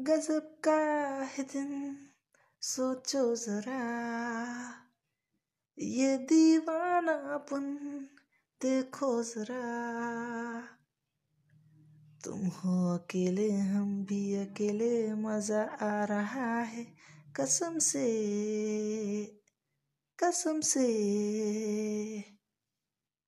गजब का है दिन, सोचो जरा। ये दीवानापन देखो जरा। तुम हो अकेले, हम भी अकेले, मज़ा आ रहा है कसम से कसम से।